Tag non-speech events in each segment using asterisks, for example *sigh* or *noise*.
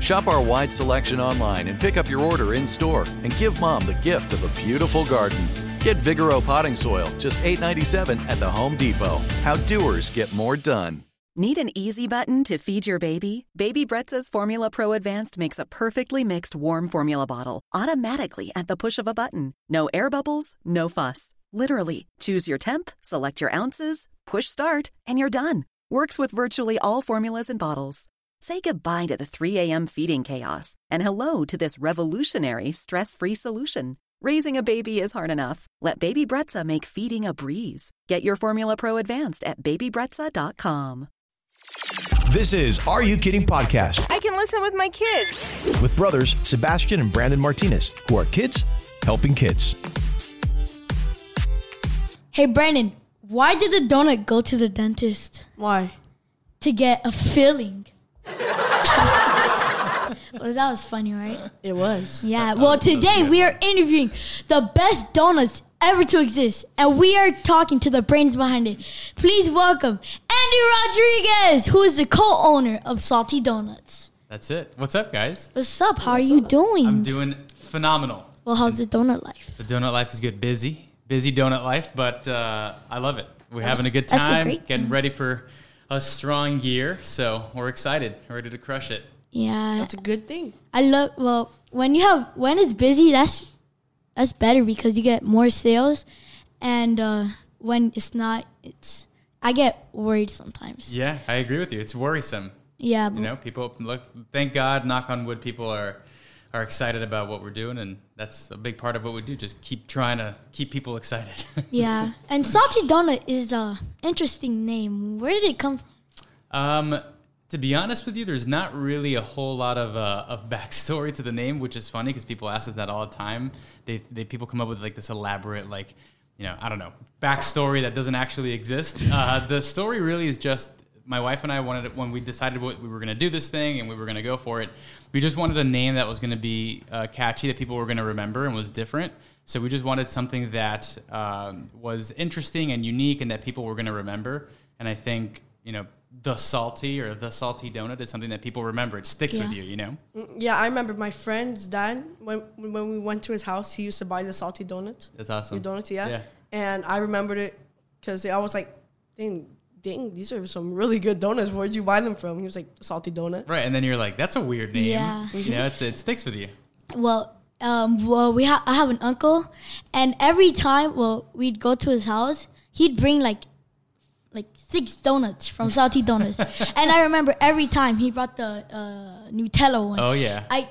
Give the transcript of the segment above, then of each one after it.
Shop our wide selection online and pick up your order in store and give mom the gift of a beautiful garden. Get Vigoro potting soil, just $8.97 at the Home Depot. How doers get more done. Need an easy button to feed your baby? Baby Brezza's Formula Pro Advanced makes a perfectly mixed warm formula bottle automatically at the push of a button. No air bubbles, no fuss. Literally, choose your temp, select your ounces, push start, and you're done. Works with virtually all formulas and bottles. Say goodbye to the 3 a.m. feeding chaos and hello to this revolutionary stress free solution. Raising a baby is hard enough. Let Baby Brezza make feeding a breeze. Get your Formula Pro Advanced at babybrezza.com. This is Are You Kidding Podcast I can listen with my kids. with brothers Sebastian and Brandon Martinez, who are kids helping kids. Hey Brandon, why did the donut go to the dentist? Why? To get a filling. Well, that was funny, right? It was. Yeah. Well, today we are interviewing the best donuts ever to exist, and we are talking to the brains behind it. Please welcome Andy Rodriguez, who is the co-owner of Salty Donuts. That's it. What's up, guys? What's up? How are you doing? I'm doing phenomenal. well, how's the donut life? The donut life is good. Busy, busy donut life, but uh, I love it. We're having a good that's a time, great getting thing. ready for a strong year. So we're excited, ready to crush it. Yeah. That's a good thing. I love well when you have when it's busy that's that's better because you get more sales and uh when it's not it's I get worried sometimes. Yeah, I agree with you. It's worrisome. Yeah, You know, people look. Thank God, knock on wood, people are are excited about what we're doing, and that's a big part of what we do. Just keep trying to keep people excited. *laughs* yeah. And salty donut is a interesting name. Where did it come from? Um, to be honest with you, there's not really a whole lot of uh, of backstory to the name, which is funny because people ask us that all the time. They, they people come up with like this elaborate like, you know, I don't know, backstory that doesn't actually exist. Uh, the story really is just my wife and I wanted it when we decided what we were going to do this thing and we were going to go for it. We just wanted a name that was going to be uh, catchy that people were going to remember and was different. So we just wanted something that um, was interesting and unique and that people were going to remember. And I think you know the salty or the salty donut is something that people remember. It sticks with you. You know. Yeah, I remember my friend's dad when when we went to his house. He used to buy the salty donuts. That's awesome. Your donuts, yeah. Yeah. And I remembered it because I was like, dang, dang, these are some really good donuts. Where'd you buy them from? He was like, salty donut. Right, and then you're like, that's a weird name. Yeah. You know, it's, it sticks with you. Well, um, well, we ha- I have an uncle, and every time, well, we'd go to his house, he'd bring like, like six donuts from Salty Donuts, *laughs* and I remember every time he brought the uh, Nutella one. Oh yeah. I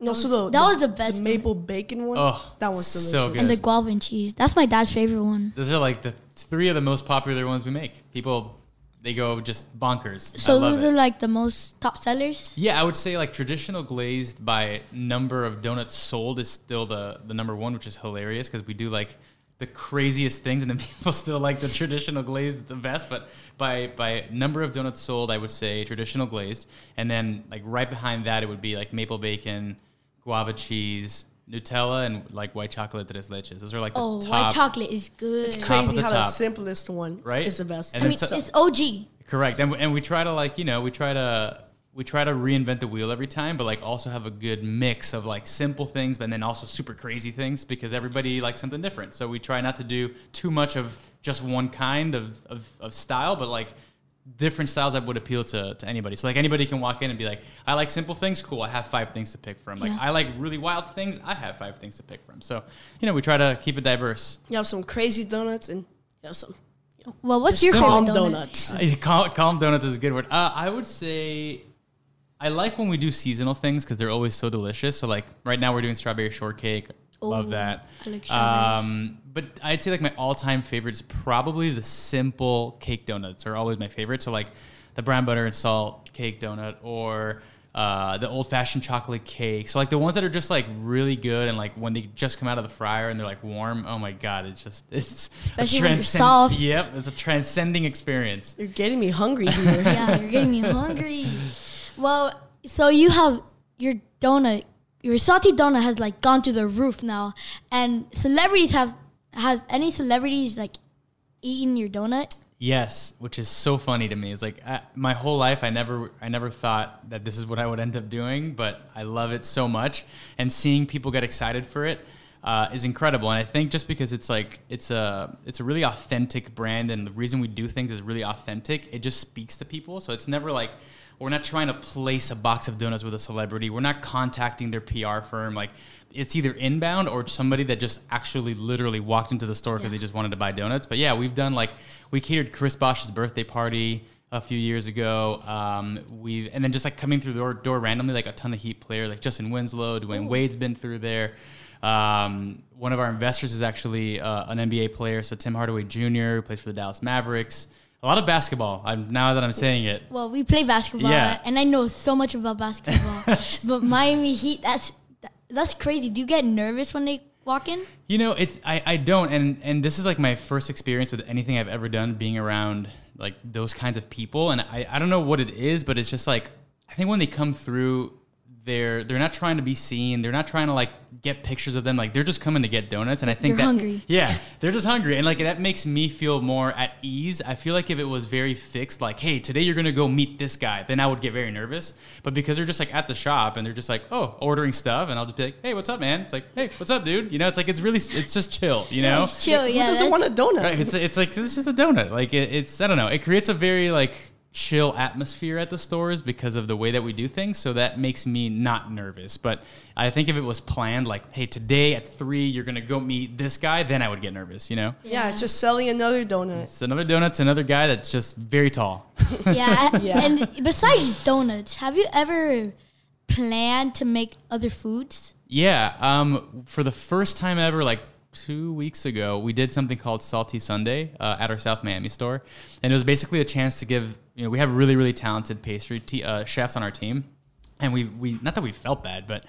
No, so the, that was the best one. maple bacon one. Oh, that one's delicious. so good. and the guava and cheese. That's my dad's favorite one. Those are like the three of the most popular ones we make. People, they go just bonkers. I So love those it. are like the most top sellers. Yeah, I would say like traditional glazed by number of donuts sold is still the the number one, which is hilarious because we do like the craziest things, and then *laughs* people still like the traditional glazed the best. But by by number of donuts sold, I would say traditional glazed, and then like right behind that, it would be like maple bacon, guava cheese, Nutella, and like white chocolate tres leches. Those are like the Oh, top. white chocolate is good. It's Top crazy of the how the top. simplest one Right? is the best. And I mean, so- it's OG. Correct, and we, and we try to like you know we try to we try to reinvent the wheel every time, but like also have a good mix of like simple things, but then also super crazy things because everybody likes something different. So we try not to do too much of just one kind of of, of style, but like different styles that would appeal to, to anybody. So like anybody can walk in and be like, I like simple things, cool. I have five things to pick from. Like Yeah. I like really wild things, I have five things to pick from. So you know we try to keep it diverse. You have some crazy donuts and you have some Well, what's your calm favorite donuts. Uh, calm, calm donuts is a good word. Uh, I would say I like when we do seasonal things because they're always so delicious. So like right now we're doing strawberry shortcake. Love that. I like strawberries. Um, but I'd say like my all-time favorite is probably the simple cake donuts are always my favorite. So like the brown butter and salt cake donut or uh, the old-fashioned chocolate cake. So like the ones that are just like really good and like when they just come out of the fryer and they're like warm. Oh my god, it's just *laughs* it's Especially a when they're transcend- soft. Yep, it's a transcending experience. You're getting me hungry here. *laughs* yeah, you're getting me hungry. Well, so you have your donut, your salty donut has like gone to the roof now, and celebrities have has any celebrities like eaten your donut? Yes, which is so funny to me. It's like I, my whole life, I never, I never thought that this is what I would end up doing, but I love it so much, and seeing people get excited for it uh, is incredible. And I think just because it's like it's a, it's a really authentic brand, and the reason we do things is really authentic. It just speaks to people, so it's never like we're not trying to place a box of donuts with a celebrity. We're not contacting their PR firm. Like it's either inbound or somebody that just actually literally walked into the store because they just wanted to buy donuts. But yeah, we've done like we catered Chris Bosh's birthday party a few years ago. Um, we and then just like coming through the door, door randomly, like a ton of Heat players, like Justise Winslow, Dwyane Wade's been through there. Um, one of our investors is actually uh, an NBA player, so Tim Hardaway Jr. who plays for the Dallas Mavericks. A lot of basketball. I'm, now that I'm saying it, Well, we play basketball, Yeah. and I know so much about basketball. *laughs* but Miami Heat, that's that's crazy. Do you get nervous when they walk in? You know, it's I, I don't and and this is like my first experience with anything I've ever done being around like those kinds of people and I, I don't know what it is, but it's just like I think when they come through they're they're not trying to be seen. They're not trying to like get pictures of them. Like they're just coming to get donuts. And I think They're that hungry. yeah, they're just hungry, and like that makes me feel more at ease. I feel like if it was very fixed, like hey, today you're gonna go meet this guy, then I would get very nervous. But because they're just like at the shop and they're just like oh ordering stuff, and I'll just be like hey, what's up, man? It's like hey, what's up, dude? You know, it's like it's really it's just chill. You know, It's chill, Who yeah. doesn't want a donut? Right, it's it's like it's just a donut. Like it, it's I don't know. It creates a very like chill atmosphere at the stores because of the way that we do things. So that makes me not nervous. But I think if it was planned, like hey, today at three you're gonna go meet this guy, then I would get nervous. You know, yeah, it's just selling another donut. it's another donut's another guy that's just very tall. *laughs* yeah, *laughs* Yeah. And besides donuts, have you ever planned to make other foods? Yeah, um, for the first time ever, like two weeks ago, we did something called Salty Sunday uh, at our South Miami store, and it was basically a chance to give. You know, we have really, really talented pastry uh, chefs on our team, and we we not that we felt bad, but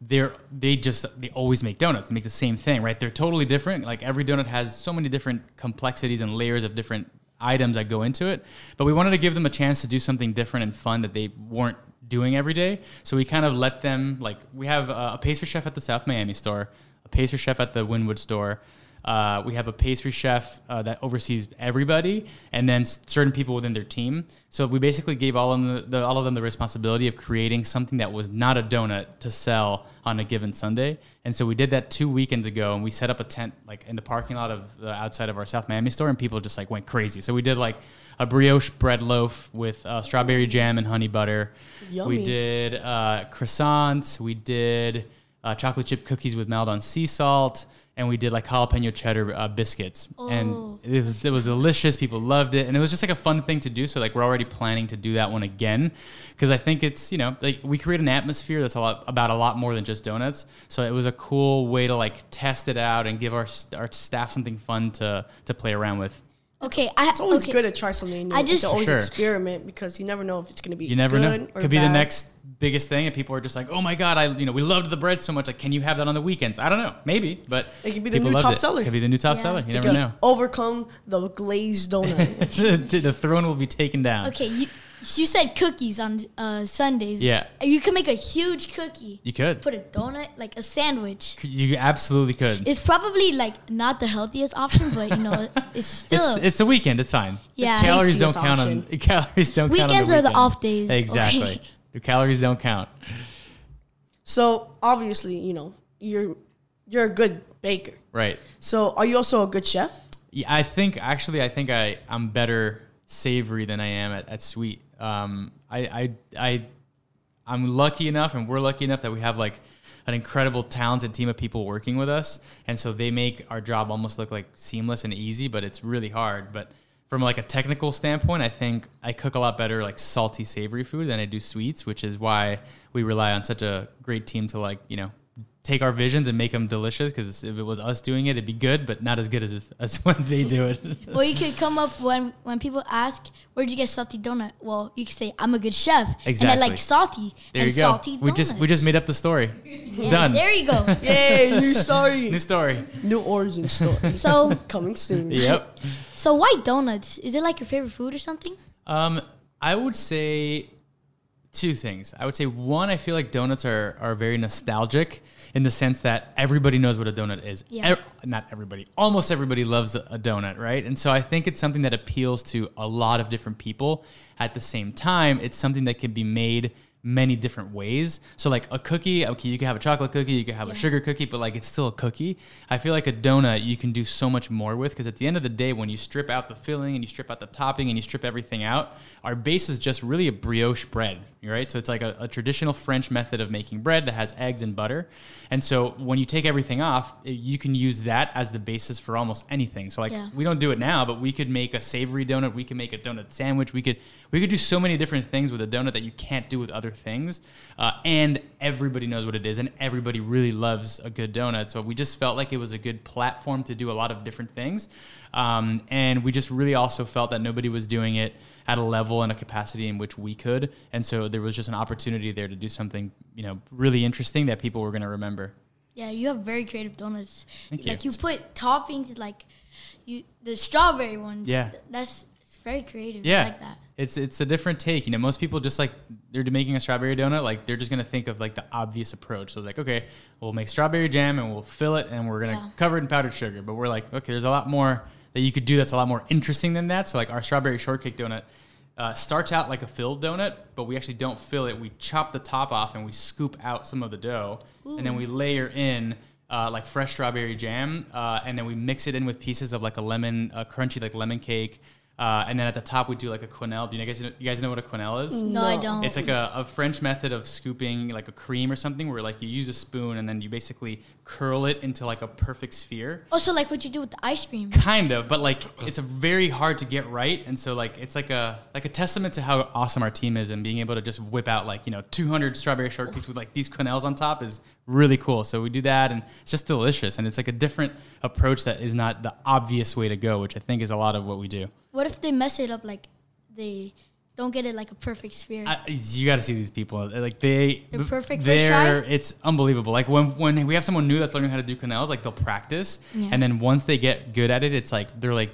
they're they just they always make donuts. They make the same thing, right? They're totally different. Like every donut has so many different complexities and layers of different items that go into it. But we wanted to give them a chance to do something different and fun that they weren't doing every day. So we kind of let them like we have a, a pastry chef at the South Miami store, a pastry chef at the Wynwood store. Uh, we have a pastry chef uh, that oversees everybody, and then certain people within their team. So we basically gave all of them the, the, all of them the responsibility of creating something that was not a donut to sell on a given Sunday. And so we did that two weekends ago, and we set up a tent like in the parking lot of the outside of our South Miami store, and people just like went crazy. So we did like a brioche bread loaf with uh, strawberry jam and honey butter. Yummy. We did uh, croissants. We did uh, chocolate chip cookies with Maldon sea salt, and we did like jalapeno cheddar uh, biscuits. And it was it was delicious. People loved it, and it was just like a fun thing to do. So like we're already planning to do that one again because I think it's you know like we create an atmosphere that's a lot about a lot more than just donuts. So it was a cool way to like test it out and give our our staff something fun to to play around with. Okay, I, It's always okay. good to try something new. I just- to always Sure. experiment because you never know if it's going to be You never good know. or Could be the next biggest thing, and people are just like, "Oh my god, I you know we loved the bread so much. Like, can you have that on the weekends?" I don't know, maybe, but It could be the new loved top it. seller. Could be the new top Yeah. seller. You It never could- know. Overcome the glazed donut. *laughs* the the throne will be taken down. Okay, you, you said cookies on uh, Sundays. Yeah. You could make a huge cookie. You could. Put a donut, like a sandwich. You absolutely could. It's probably like not the healthiest option, but you know, *laughs* it's still. It's it's the weekend. It's fine. Yeah. The calories don't Tastiest count on *laughs* calories don't count on Weekends the are the off days. Exactly. Okay. The calories don't count. so obviously, you know, you're you're a good baker. Right. So are you also a good chef? Yeah, I think actually, I think I I'm better savory than I am at, at sweet. Um, I I I I'm lucky enough, and we're lucky enough that we have like an incredible, talented team of people working with us, and so they make our job almost look like seamless and easy, but it's really hard. But from like a technical standpoint, I think I cook a lot better like salty, savory food than I do sweets, which is why we rely on such a great team to like you know take our visions and make them delicious. Because if it was us doing it, it'd be good, but not as good as *laughs* as when they do it. *laughs* well you could come up when when people ask, "Where'd you get salty donut?" Well, you could say, "I'm a good chef, exactly. and I like salty there and you go. salty We just we just made up the story. Yeah, Done. There you go. *laughs* Yay, new story. New story. new origin story. So Coming soon. Yep. so why donuts? Is it like your favorite food or something? Um, I would say two things. I would say one, I feel like donuts are are very nostalgic in the sense that everybody knows what a donut is. Yeah. Ev- not everybody, almost everybody loves a donut, right? And so I think it's something that appeals to a lot of different people. At the same time, it's something that can be made many different ways. So like a cookie, okay, you can have a chocolate cookie, you can have a sugar cookie, but like it's still a cookie. I feel like a donut you can do so much more with because at the end of the day, when you strip out the filling and you strip out the topping and you strip everything out, our base is just really a brioche bread, right? So it's like a, a traditional French method of making bread that has eggs and butter. And so when you take everything off, i- you can use that as the basis for almost anything. So like Yeah. we don't do it now, but we could make a savory donut. We could make a donut sandwich. We could we could do so many different things with a donut that you can't do with other things. Uh, and everybody knows what it is, and everybody really loves a good donut. So we just felt like it was a good platform to do a lot of different things. Um, and we just really also felt that nobody was doing it at a level and a capacity in which we could. And so there was just an opportunity there to do something, you know, really interesting that people were going to remember. Yeah, you have very creative donuts. Thank you. like you put toppings like you the strawberry ones. Yeah. th- that's it's very creative. Yeah, I like that. It's it's a different take. You know, most people just like they're making a strawberry donut. Like they're just gonna think of like the obvious approach. So it's like, okay, we'll make strawberry jam and we'll fill it and we're gonna Yeah. cover it in powdered sugar. But we're like, okay, there's a lot more that you could do. That's a lot more interesting than that. So like our strawberry shortcake donut. Uh, starts out like a filled donut, but we actually don't fill it. We chop the top off and we scoop out some of the dough, and then we layer in uh, like fresh strawberry jam, uh, and then we mix it in with pieces of like a lemon, a crunchy like lemon cake, uh, and then at the top we do like a quenelle. Do you guys know, you guys know what a quenelle is? No, I don't. It's like a, a French method of scooping like a cream or something, where like you use a spoon and then you basically curl it into like a perfect sphere. also like what you do with the ice cream. Kind of, but like it's a very hard to get right, and so like it's like a like a testament to how awesome our team is, and being able to just whip out like you know 200 strawberry shortcakes with like these quenelles on top is really cool. So we do that, and it's just delicious, and it's like a different approach that is not the obvious way to go, which I think is a lot of what we do. What if they mess it up like they don't get it like a perfect sphere? I, you got to see these people. Like they, They're perfect They're it's unbelievable. Like when when we have someone new that's learning how to do quenelles, like they'll practice, Yeah. and then once they get good at it, it's like they're like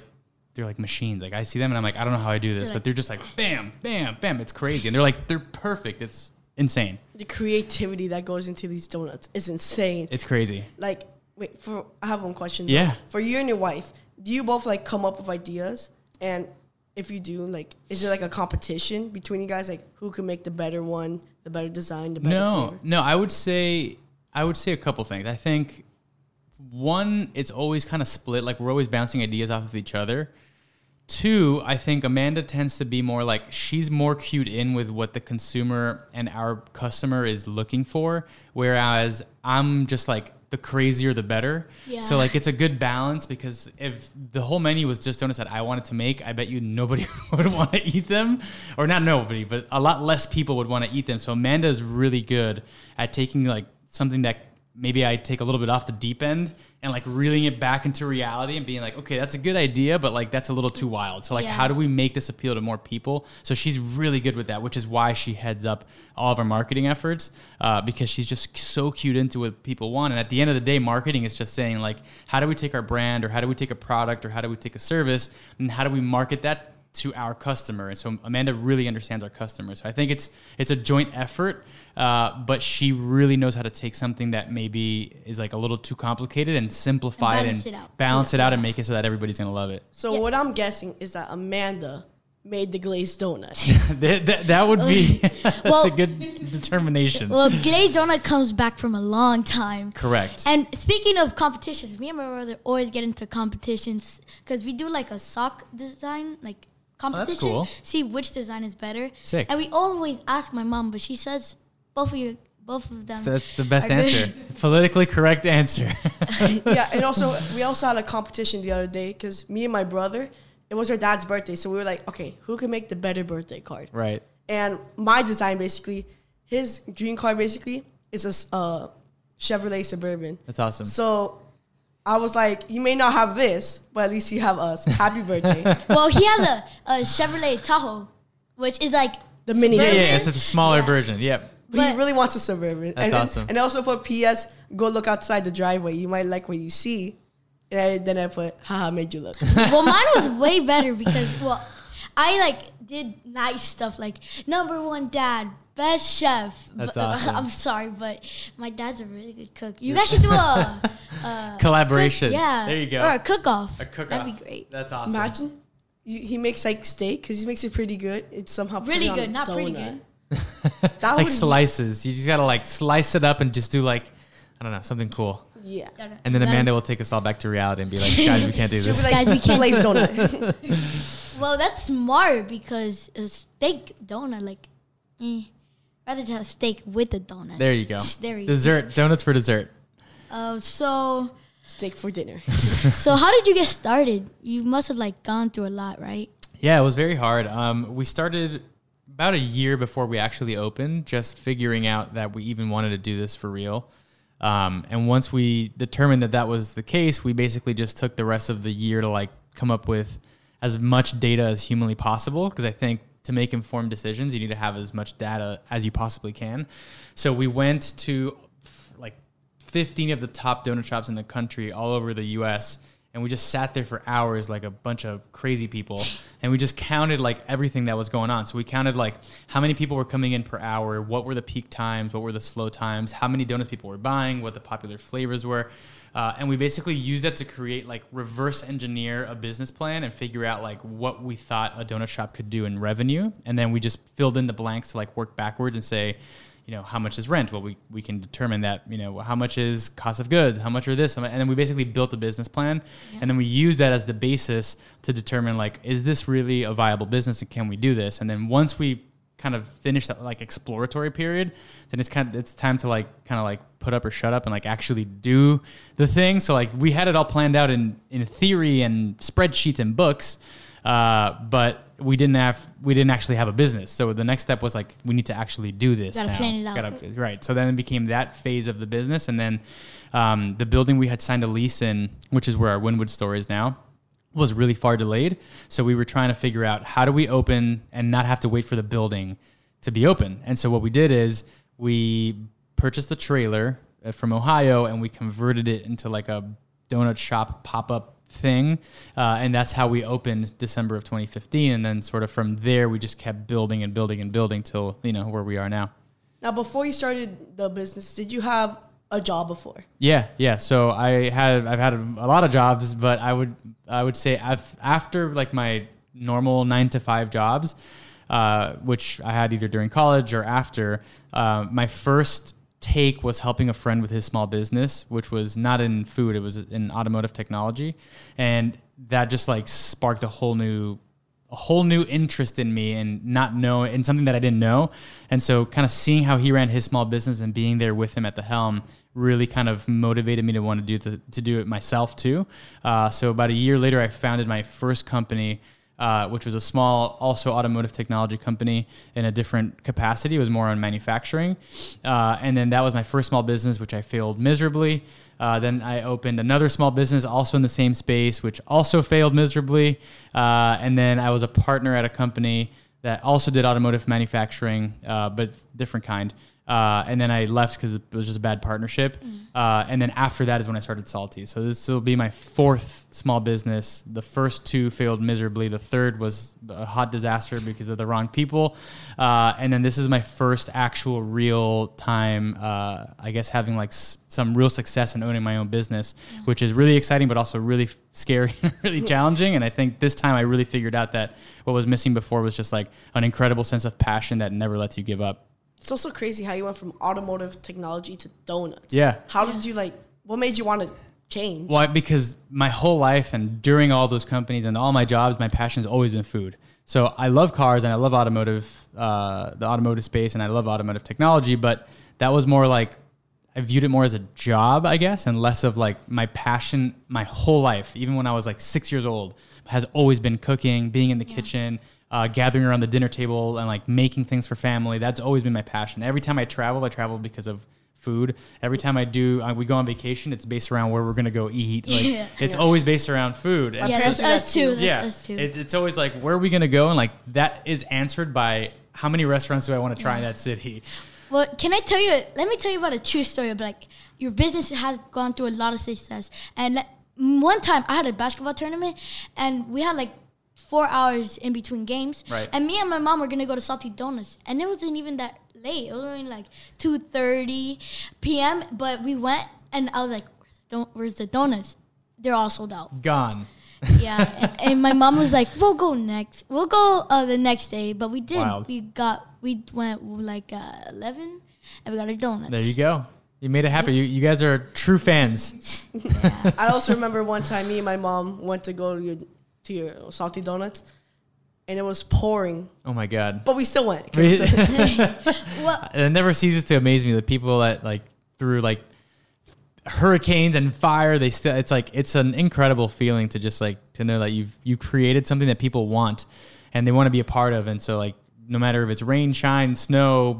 they're like machines. Like I see them and I'm like I don't know how I do this, They're but like- they're just like bam, bam, bam. It's crazy, and they're like they're perfect. It's insane. The creativity that goes into these donuts is insane. It's crazy. like, wait, for I have one question. Yeah. For you and your wife, do you both like come up with ideas? And if you do, like, is there like a competition between you guys? Like, who can make the better one, the better design, the better No, flavor? no. I would say I would say a couple things. I think one, it's always kind of split. Like we're always bouncing ideas off of each other. Two, I think Amanda tends to be more like she's more keyed in with what the consumer and our customer is looking for, whereas I'm just like the crazier the better. Yeah. So like it's a good balance because if the whole menu was just donuts that I wanted to make, I bet you nobody *laughs* would want to eat them, or not nobody, but a lot less people would want to eat them. So Amanda is really good at taking like something that maybe I take a little bit off the deep end and like reeling it back into reality and being like, okay, that's a good idea, but like that's a little too wild. So like, Yeah. how do we make this appeal to more people? So she's really good with that, which is why she heads up all of our marketing efforts uh, because she's just so keyed into what people want. And at the end of the day, marketing is just saying like, how do we take our brand or how do we take a product or how do we take a service and how do we market that to our customer. And so Amanda really understands our customers. So I think it's it's a joint effort, uh, but she really knows how to take something that maybe is like a little too complicated and simplify And it and it out. balance it out and make it so that everybody's gonna love it. So Yeah. what I'm guessing is that Amanda made the glazed donut. *laughs* *laughs* that, that, that would be *laughs* that's Well- a good determination. well, glazed donut comes back from a long time. Correct. And speaking of competitions, me and my brother always get into competitions because we do like a sock design, like competition. cool. See which design is better. Sick. And we always ask my mom, but she says both of you, both of them. that's the best answer. *laughs* Politically correct answer. *laughs* yeah, and also *laughs* we also had a competition the other day because me and my brother it was our dad's birthday, so we were like, okay, who can make the better birthday card? Right. And my design basically, his dream car basically is a uh, Chevrolet Suburban. That's awesome. So I was like, you may not have this, but at least you have us. Happy birthday. *laughs* well, he had a, a Chevrolet Tahoe, which is like The mini- Yeah, yeah, it's a smaller Yeah. version. Yep. But, he really wants a Suburban. That's and then- awesome. And also put P.S. Go look outside the driveway. You might like what you see. And I, then I put, haha, made you look. *laughs* well, mine was *laughs* way better because well, I like did nice stuff like number one dad, best chef. That's But- *laughs* awesome. I'm sorry, but my dad's a really good cook. You guys should do a *laughs* Collaboration. yeah, There you go. or a cook off. A cook off. That'd be great. That's awesome. Imagine you, he makes like steak because he makes it pretty good. It's somehow put Really good, a not pretty good. That *laughs* like would be- slices. You just gotta like slice it up and just do like I don't know something cool. Yeah. And then gotta- Amanda will take us all back to reality and be like, guys, we can't do this. like, Guys, we can't- glazed donut. Well, that's smart because a steak donut, like, eh, rather just have steak with a donut. There you go. *laughs* There you go. Dessert donuts for dessert. Uh, so, steak for dinner. *laughs* so how did you get started? You must have like gone through a lot, right? Yeah, it was very hard. Um, we started about a year before we actually opened, just figuring out that we even wanted to do this for real. Um, and once we determined that that was the case, we basically just took the rest of the year to like come up with as much data as humanly possible. Because I think to make informed decisions, you need to have as much data as you possibly can. So we went to like 15 of the top donut shops in the country all over the US and we just sat there for hours like a bunch of crazy people *laughs* and we just counted like everything that was going on so we counted like how many people were coming in per hour what were the peak times what were the slow times how many donuts people were buying what the popular flavors were uh, and we basically used that to create like reverse engineer a business plan and figure out like what we thought a donut shop could do in revenue and then we just filled in the blanks to like work backwards and say you know, how much is rent? Well, we, we can determine that, you know, how much is cost of goods? How much are this? And then we basically built a business plan and then we use that as the basis to determine like, is this really a viable business and can we do this? And then once we kind of finish that like exploratory period, then it's kind of, it's time to like, kind of like put up or shut up and like actually do the thing. So like we had it all planned out in, in theory and spreadsheets and books. Uh, but we didn't have we didn't actually have a business. So the next step was like we need to actually do this. Gotta now. plan it out. Gotta- right. So then it became that phase of the business, and then um, the building we had signed a lease in, which is where our Wynwood store is now, was really far delayed. So we were trying to figure out how do we open and not have to wait for the building to be open. And so what we did is we purchased the trailer uh, from Ohio and we converted it into like a donut shop pop up thing. Uh, and that's how we opened December of 2015. And then sort of from there, we just kept building and building and building till, you know, where we are now. now, before you started the business, did you have a job before? Yeah, yeah. So I had I've had a, lot of jobs, but I would I would say I've, after like my normal nine to five jobs, uh, which I had either during college or after, uh, my first take was helping a friend with his small business, which was not in food; it was in automotive technology, and that just like sparked a whole new a whole new interest in me and not know in something that I didn't know. And so kind of seeing how he ran his small business and being there with him at the helm really kind of motivated me to want to do the, to do it myself too. Uh, so about a year later, I founded my first company. Uh, which was a small, also automotive technology company in a different capacity. It was more on manufacturing. Uh, and then that was my first small business, which I failed miserably. Uh, then I opened another small business also in the same space, which also failed miserably. Uh, and then I was a partner at a company that also did automotive manufacturing, uh, but different kind. Uh, and then I left because it was just a bad partnership. Uh, and then after that is when I started Salty. So this will be my fourth small business. The first two failed miserably. The third was a hot disaster because of the wrong people. Uh, and then this is my first actual real time, uh, I guess, having like s- some real success in owning my own business, which is really exciting, but also really *laughs* scary and *laughs* really challenging. And I think this time I really figured out that what was missing before was just like an incredible sense of passion that never lets you give up. It's also crazy how you went from automotive technology to donuts. Yeah. How did you like? What made you want to change? Why? because my whole life and during all those companies and all my jobs, my passion has always been food. So I love cars and I love automotive, uh, the automotive space, and I love automotive technology. But that was more like I viewed it more as a job, I guess, and less of like my passion. My whole life, even when I was like six years old, has always been cooking, being in the kitchen, uh, gathering around the dinner table, and like making things for family. That's always been my passion. Every time I travel, I travel because of food. Every time I do, uh, we go on vacation. It's based around where we're gonna go eat. *laughs* Like Yeah. it's always based around food. And Yeah, that's us too. That's yeah, us too. It, it's always like, where are we gonna go? And like that is answered by how many restaurants do I want to try in that city? Well, can I tell you? Let me tell you about a true story. Of like your business has gone through a lot of success. And like, one time, I had a basketball tournament, and we had like four hours in between games. Right. And me and my mom were gonna go to Salty Donuts, and it wasn't even that late. It was only like two thirty p.m. But we went, and I was like, "Where's the, don- where's the donuts? They're all sold out." Gone. *laughs* Yeah, and, and my mom was like, "We'll go next. We'll go uh, the next day." But we did. Wild. We got. We went like uh, eleven, and we got our donuts. There you go. You made it happen. You, you guys are true fans. *laughs* I also remember one time me and my mom went to go to your, to your salty donuts, and it was pouring, Oh my god. but we still went. it still- *laughs* Well, it never ceases to amaze me the people that like through like hurricanes and fire they still it's like it's an incredible feeling to just like to know that you've you created something that people want and they want to be a part of. And so like no matter if it's rain shine snow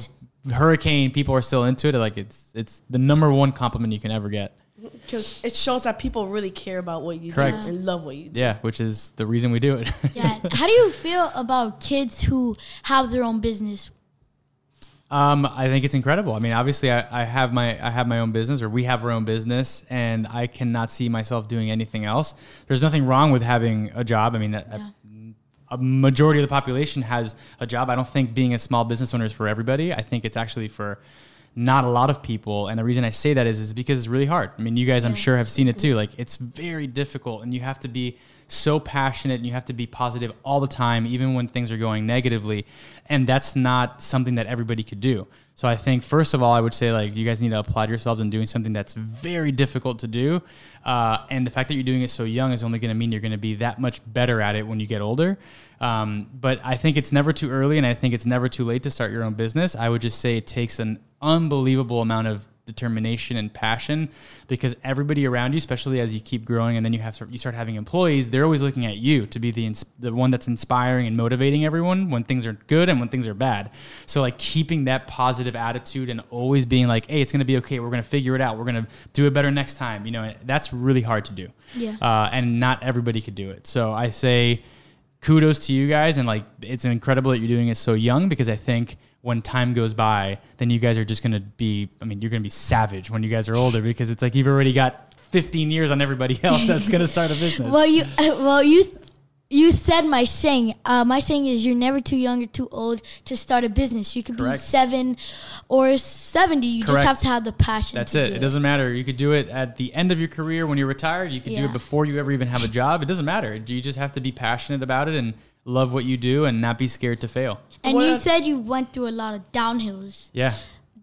hurricane people are still into it. Like it's it's the number one compliment you can ever get Because it shows that people really care about what you Correct. do and love what you do. yeah which is the reason we do it *laughs* yeah. How do you feel about kids who have their own business? Um, I think it's incredible. I mean, obviously, I, I have my I have my own business, or we have our own business, and I cannot see myself doing anything else. There's nothing wrong with having a job. I mean, a, a majority of the population has a job. I don't think being a small business owner is for everybody. I think it's actually for not a lot of people. And the reason I say that is is because it's really hard. I mean, you guys, I'm sure, have seen it too. Like, it's very difficult, and you have to be so passionate, and you have to be positive all the time, even when things are going negatively. And that's not something that everybody could do. So I think first of all, I would say like you guys need to applaud yourselves in doing something that's very difficult to do, uh, and the fact that you're doing it so young is only going to mean you're going to be that much better at it when you get older. Um, but I think it's never too early, and I think it's never too late to start your own business. I would just say it takes an unbelievable amount of determination and passion because everybody around you, especially as you keep growing and then you have you start having employees, they're always looking at you to be the the one that's inspiring and motivating everyone when things are good and when things are bad. So like keeping that positive attitude and always being like, hey, it's gonna be okay. We're gonna figure it out. We're gonna do it better next time. You know, that's really hard to do. Yeah. Uh, and not everybody could do it. So I say kudos to you guys and like it's incredible that you're doing it so young because I think when time goes by, then you guys are just gonna be I mean, you're gonna be savage when you guys are older because it's like you've already got 15 years on everybody *laughs* else that's gonna start a business. Well, you *laughs* well you you said my saying. Uh, my saying is you're never too young or too old to start a business. You could be seven or seventy. You just have to have the passion. That's to it. do It doesn't matter. You could do it at the end of your career when you're retired. You could do it before you ever even have a job. It doesn't matter. You just have to be passionate about it and love what you do and not be scared to fail. And What you I- said you went through a lot of downhills. Yeah.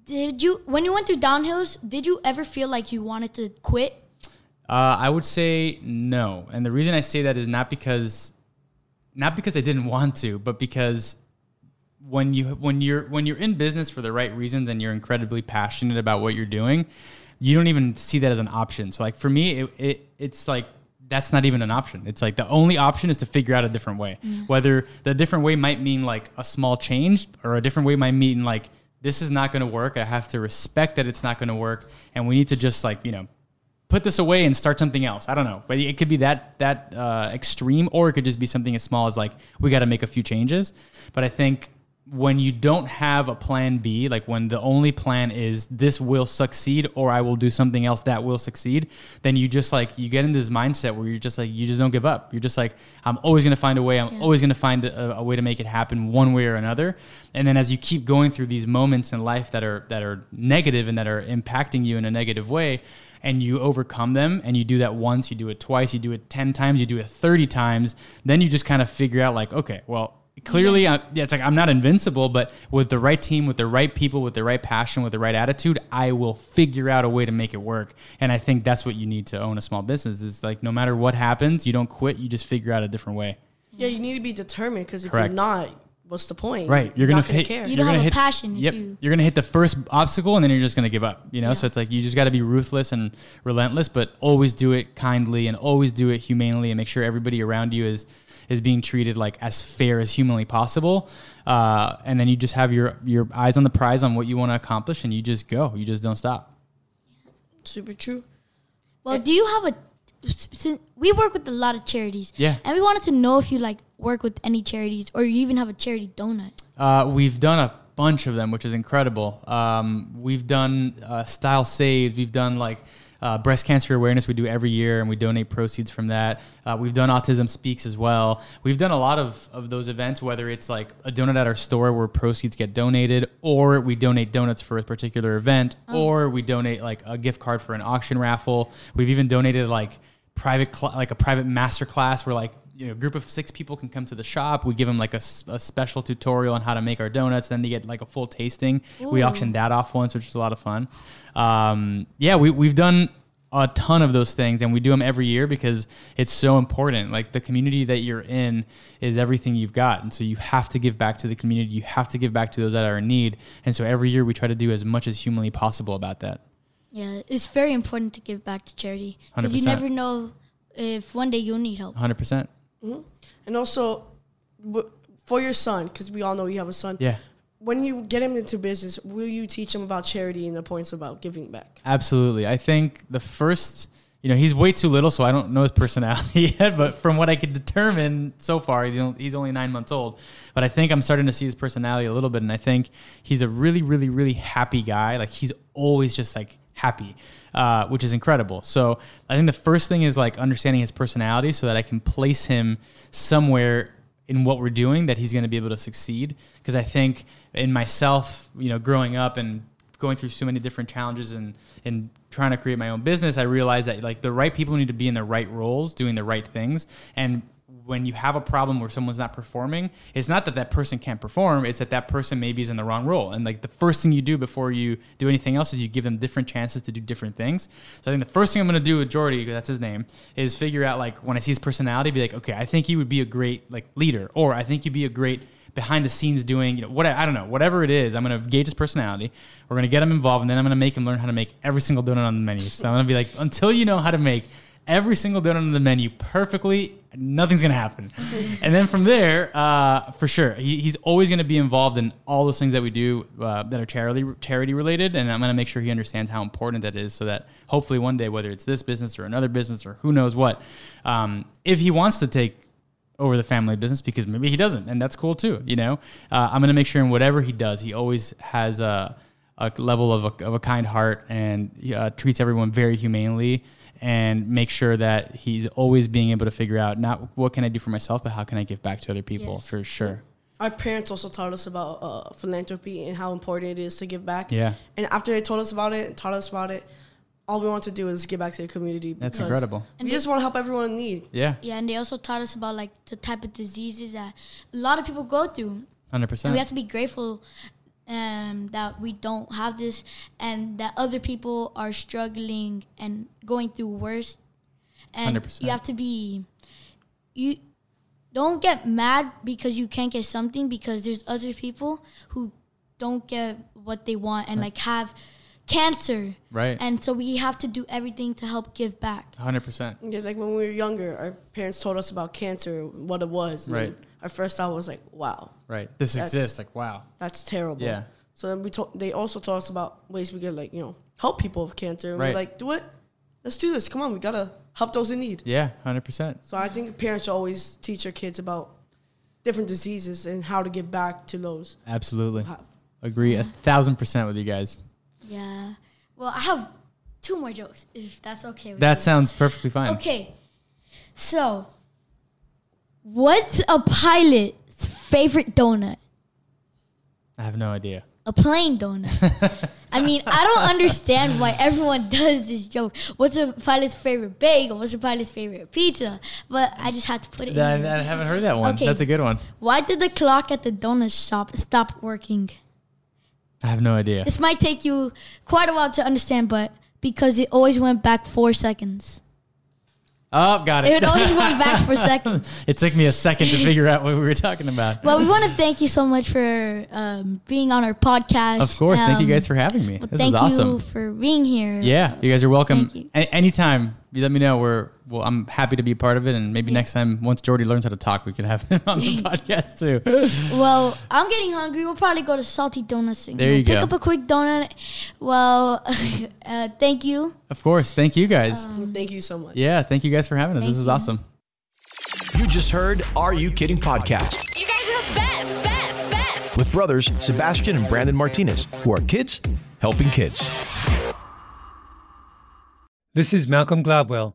Did you when you went through downhills? Did you ever feel like you wanted to quit? Uh, I would say no, and the reason I say that is not because, not because I didn't want to, but because when you when you're when you're in business for the right reasons and you're incredibly passionate about what you're doing, you don't even see that as an option. So like for me, it, it it's like that's not even an option. It's like the only option is to figure out a different way. Whether the different way might mean like a small change, or a different way might mean like this is not going to work. I have to respect that it's not going to work, and we need to just like you know put this away and start something else. I don't know, but it could be that that uh, extreme, or it could just be something as small as like we got to make a few changes. But I think when you don't have a plan B, like when the only plan is this will succeed or I will do something else that will succeed, then you just like you get in this mindset where you're just like you just don't give up. You're just like I'm always going to find a way. I'm always going to find a, a way to make it happen one way or another. And then as you keep going through these moments in life that are that are negative and that are impacting you in a negative way, and you overcome them and you do that once, you do it twice, you do it 10 times, you do it 30 times, then you just kind of figure out like, okay, well, clearly I, yeah, it's like I'm not invincible, but with the right team, with the right people, with the right passion, with the right attitude, I will figure out a way to make it work. And I think that's what you need to own a small business is like no matter what happens, you don't quit, you just figure out a different way. Yeah, you need to be determined because if Correct. you're not, what's the point? Right. You're gonna, gonna hit. care. You you're don't gonna have a hit, passion Yep. you- You're gonna hit the first obstacle, and then you're just gonna give up. You know. Yeah. So it's like you just got to be ruthless and relentless, but always do it kindly and always do it humanely, and make sure everybody around you is is being treated like as fair as humanly possible. Uh, and then you just have your your eyes on the prize on what you want to accomplish, and you just go. You just don't stop. Super true. Well, do you have a? Since we work with a lot of charities, Yeah. and we wanted to know if you like work with any charities or you even have a charity donut. Uh, we've done a bunch of them, which is incredible. Um, we've done uh, Style Saved. We've done like uh, breast cancer awareness. We do every year, and we donate proceeds from that. Uh, we've done Autism Speaks as well. We've done a lot of, of those events, whether it's like a donut at our store where proceeds get donated, or we donate donuts for a particular event, or we donate like a gift card for an auction raffle. We've even donated like private cl- like a private master class where like you know a group of six people can come to the shop. We give them like a special tutorial on how to make our donuts. Then they get like a full tasting. We Ooh. auctioned that off once which was a lot of fun. Um, yeah we, we've done a ton of those things and we do them every year because it's so important. Like the community that you're in is everything you've got and so you have to give back to the community. You have to give back to those that are in need and so every year we try to do as much as humanly possible about that. Yeah, it's very important to give back to charity because you never know if one day you'll need help. 100% Hmm? And also, for your son, because we all know you have a son. yeah When you get him into business, will you teach him about charity and the points about giving back? Absolutely. I think the first, you know, he's way too little, so I don't know his personality *laughs* yet. But from what I could determine so far, he's only nine months old. But I think I'm starting to see his personality a little bit, and I think he's a really, really, really happy guy. Like he's always just like happy, uh, which is incredible. So I think the first thing is like understanding his personality, so that I can place him somewhere in what we're doing that he's going to be able to succeed. Because I think in myself, you know, growing up and going through so many different challenges and and trying to create my own business, I realized that like the right people need to be in the right roles, doing the right things, and when you have a problem where someone's not performing, it's not that that person can't perform; it's that that person maybe is in the wrong role. And like the first thing you do before you do anything else is you give them different chances to do different things. So I think the first thing I'm going to do with Jordy, that's his name, is figure out like when I see his personality, be like, okay, I think he would be a great like leader, or I think you'd be a great behind the scenes doing, you know, what I don't know, whatever it is. I'm gonna gauge his personality. We're gonna get him involved, and then I'm gonna make him learn how to make every single donut on the menu. So I'm gonna be like, until you know how to make every single donut on the menu perfectly, nothing's gonna happen. *laughs* and then from there, uh, for sure, he, he's always gonna be involved in all those things that we do uh, that are charity charity related, and I'm gonna make sure he understands how important that is, so that hopefully one day, whether it's this business or another business or who knows what, um, if he wants to take over the family business because maybe he doesn't, and that's cool too. You know, uh, I'm gonna make sure in whatever he does, he always has a, a level of a, of a kind heart and uh, treats everyone very humanely, and make sure that he's always being able to figure out not what can I do for myself, but how can I give back to other people Yes. for sure. Our parents also taught us about uh, philanthropy and how important it is to give back. Yeah. And after they told us about it and taught us about it, all we want to do is give back to the community. That's because incredible. We just want to help everyone in need. Yeah, Yeah, and they also taught us about like the type of diseases that a lot of people go through. hundred And we have to be grateful um, that we don't have this and that other people are struggling and going through worse. And 100%. you have to be you don't get mad because you can't get something because there's other people who don't get what they want and like have cancer. Right. And so we have to do everything to help give back. Hundred percent. Yeah, like when we were younger, our parents told us about cancer, what it was. and Right. Our first I was like, wow, Right. This exists. Like wow. that's terrible. Yeah. So then we told, they also taught us about ways we could like, you know, help people with cancer. And Right. we're like, do it. Let's do this. Come on, we gotta help those in need. Yeah, hundred percent. So I think parents should always teach their kids about different diseases and how to give back to those. Absolutely. How- Agree a thousand percent with you guys. Yeah. Well, I have two more jokes if that's okay with That you. sounds perfectly fine. Okay. So, what's a pilot's favorite donut? I have no idea. A plain donut. I mean, I don't *laughs* understand why everyone *laughs* does this joke. What's a pilot's favorite bagel? What's a pilot's favorite pizza? But I just had to put it I, in. I haven't heard that one. Okay. That's a good one. Why did the clock at the donut shop stop working? I have no idea. This might take you quite a while to understand, but because it always went back four seconds. Oh, got it. It always went back for *laughs* a second. it took me a second to figure out what we were talking about. Well, we want to thank you so much for um, being on our podcast. Of course. thank you Um, guys for having me. well, This thank is awesome. Thank you for being here. Yeah, you guys are welcome. Thank you. A- anytime you let me know. We're well. I'm happy to be a part of it, and maybe next time, once Jordy learns how to talk, we could have him on the *laughs* podcast too. Well, I'm getting hungry. We'll probably go to Salty Donuts. and There you pick go. up a quick donut. Well, *laughs* uh, thank you. Of course. Thank you guys. Thank you so much. yeah, thank you guys for having us. Thank This is you. awesome. You just heard Are You Kidding podcast You guys are the best, best, best. with brothers Sebastian and Brandon Martinez, who are kids helping kids. This is Malcolm Gladwell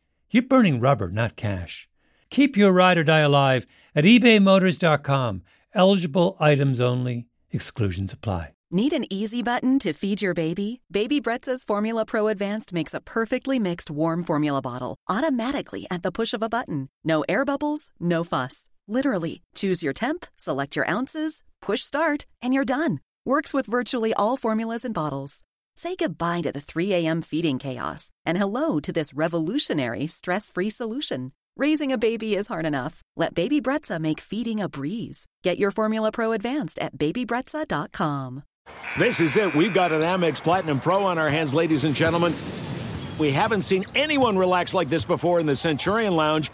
you're burning rubber, not cash. Keep your ride or die alive at ebaymotors.com. Eligible items only, exclusions apply. Need an easy button to feed your baby? Baby Brezza's Formula Pro Advanced makes a perfectly mixed warm formula bottle automatically at the push of a button. No air bubbles, no fuss. Literally, choose your temp, select your ounces, push start, and you're done. Works with virtually all formulas and bottles. Say goodbye to the 3 a.m. feeding chaos and hello to this revolutionary stress free solution. Raising a baby is hard enough. Let Baby Brezza make feeding a breeze. Get your Formula Pro Advanced at babybrezza.com. This is it. We've got an Amex Platinum Pro on our hands, ladies and gentlemen. We haven't seen anyone relax like this before in the Centurion Lounge.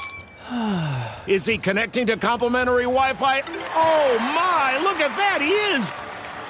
*sighs* Is he connecting to complimentary Wi Fi? Oh my, look at that! He is!